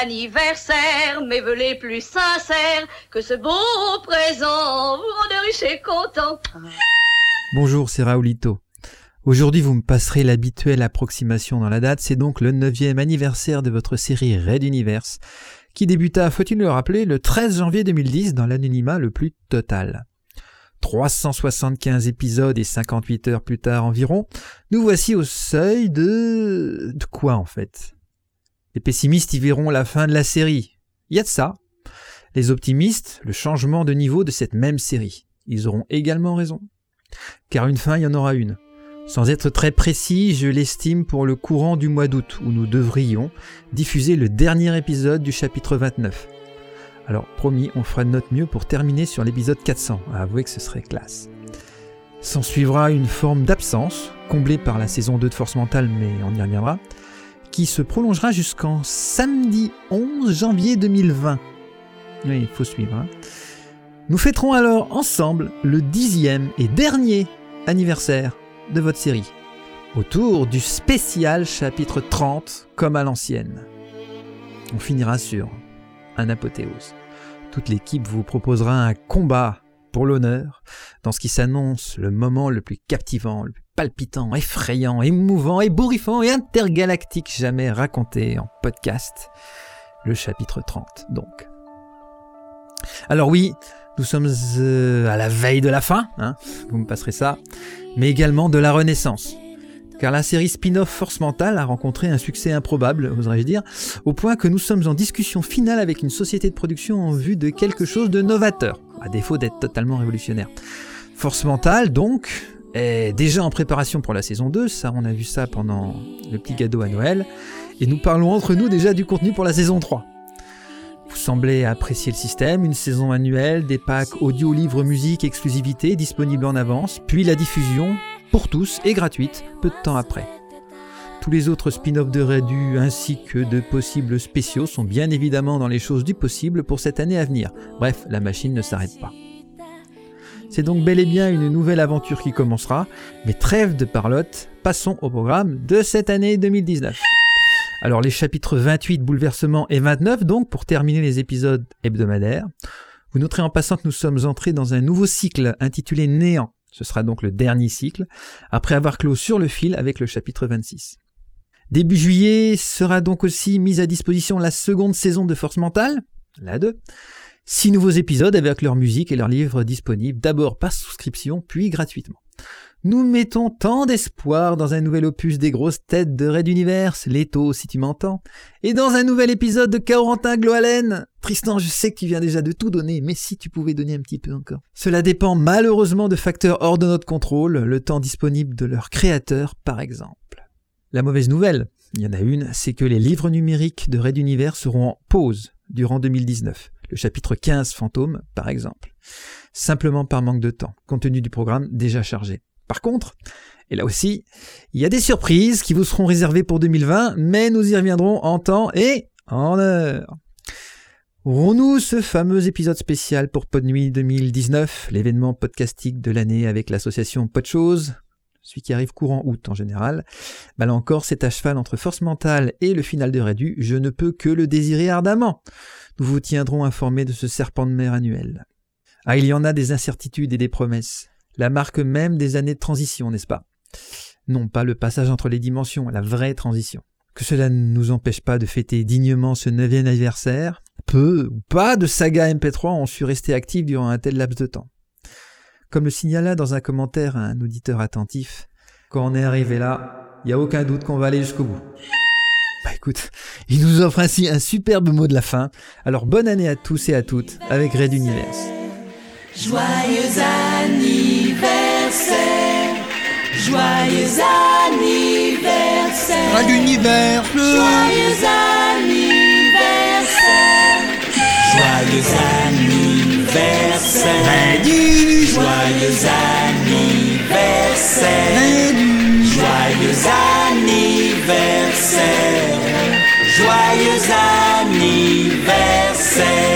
Anniversaire, mes vœux plus sincères, que ce beau présent vous rende riche et content. Bonjour, c'est Raoulito. Aujourd'hui, vous me passerez l'habituelle approximation dans la date, c'est donc le 9e anniversaire de votre série Red Universe, qui débuta, faut-il le rappeler, le 13 janvier 2010 dans l'anonymat le plus total. 375 épisodes et 58 heures plus tard environ, nous voici au seuil de... de quoi en fait? Les pessimistes y verront la fin de la série. Il y a de ça. Les optimistes, le changement de niveau de cette même série. Ils auront également raison. Car une fin, il y en aura une. Sans être très précis, je l'estime pour le courant du mois d'août, où nous devrions diffuser le dernier épisode du chapitre 29. Alors promis, on fera de notre mieux pour terminer sur l'épisode 400. Avouez que ce serait classe. S'en suivra une forme d'absence, comblée par la saison 2 de Force Mentale, mais on y reviendra, qui se prolongera jusqu'en samedi 11 janvier 2020. Oui, il faut suivre. Hein. Nous fêterons alors ensemble le dixième et dernier anniversaire de votre série, autour du spécial chapitre 30 comme à l'ancienne. On finira sur un apothéose. Toute l'équipe vous proposera un combat l'honneur dans ce qui s'annonce le moment le plus captivant, le plus palpitant, effrayant, émouvant, ébouriffant et intergalactique jamais raconté en podcast. Le chapitre 30, donc. Alors oui, nous sommes euh, à la veille de la fin, hein, vous me passerez ça, mais également de la renaissance car la série spin-off Force Mentale a rencontré un succès improbable, oserais-je dire, au point que nous sommes en discussion finale avec une société de production en vue de quelque chose de novateur, à défaut d'être totalement révolutionnaire. Force Mentale, donc, est déjà en préparation pour la saison 2, ça on a vu ça pendant le petit cadeau à Noël, et nous parlons entre nous déjà du contenu pour la saison 3. Vous semblez apprécier le système, une saison annuelle, des packs audio, livres, musique, exclusivité disponibles en avance, puis la diffusion, pour tous et gratuite peu de temps après. Tous les autres spin-offs de Redu ainsi que de possibles spéciaux sont bien évidemment dans les choses du possible pour cette année à venir. Bref, la machine ne s'arrête pas. C'est donc bel et bien une nouvelle aventure qui commencera, mais trêve de parlotte, passons au programme de cette année 2019. Alors les chapitres 28 bouleversement et 29 donc pour terminer les épisodes hebdomadaires. Vous noterez en passant que nous sommes entrés dans un nouveau cycle intitulé Néant ce sera donc le dernier cycle, après avoir clos sur le fil avec le chapitre 26. Début juillet sera donc aussi mise à disposition la seconde saison de Force Mentale, la 2. Six nouveaux épisodes avec leur musique et leurs livres disponibles d'abord par souscription puis gratuitement. Nous mettons tant d'espoir dans un nouvel opus des grosses têtes de Red Universe, Leto si tu m'entends, et dans un nouvel épisode de Corentin Gloalen. Tristan, je sais que tu viens déjà de tout donner, mais si tu pouvais donner un petit peu encore. Cela dépend malheureusement de facteurs hors de notre contrôle, le temps disponible de leur créateur par exemple. La mauvaise nouvelle, il y en a une, c'est que les livres numériques de Red Universe seront en pause durant 2019. Le chapitre 15 fantôme, par exemple. Simplement par manque de temps, compte tenu du programme déjà chargé. Par contre, et là aussi, il y a des surprises qui vous seront réservées pour 2020, mais nous y reviendrons en temps et en heure. Aurons-nous ce fameux épisode spécial pour Podnuit 2019, l'événement podcastique de l'année avec l'association Podchose, celui qui arrive courant août en général. Bah là encore, c'est à cheval entre Force Mentale et le final de Rédu, je ne peux que le désirer ardemment. Nous vous tiendrons informés de ce serpent de mer annuel. Ah, il y en a des incertitudes et des promesses la marque même des années de transition, n'est-ce pas? Non pas le passage entre les dimensions, la vraie transition. Que cela ne nous empêche pas de fêter dignement ce neuvième anniversaire, peu ou pas de saga MP3 ont su rester actifs durant un tel laps de temps. Comme le signala dans un commentaire un auditeur attentif, quand on est arrivé là, il n'y a aucun doute qu'on va aller jusqu'au bout. Bah écoute, il nous offre ainsi un superbe mot de la fin. Alors bonne année à tous et à toutes avec Red Universe. Joyeux anniversaire, joyeux anniversaire, à l'univers, joyeux anniversaire, joyeux anniversaire, Joyeux anniversaire. Joyeux anniversaire. Joyeux anniversaire.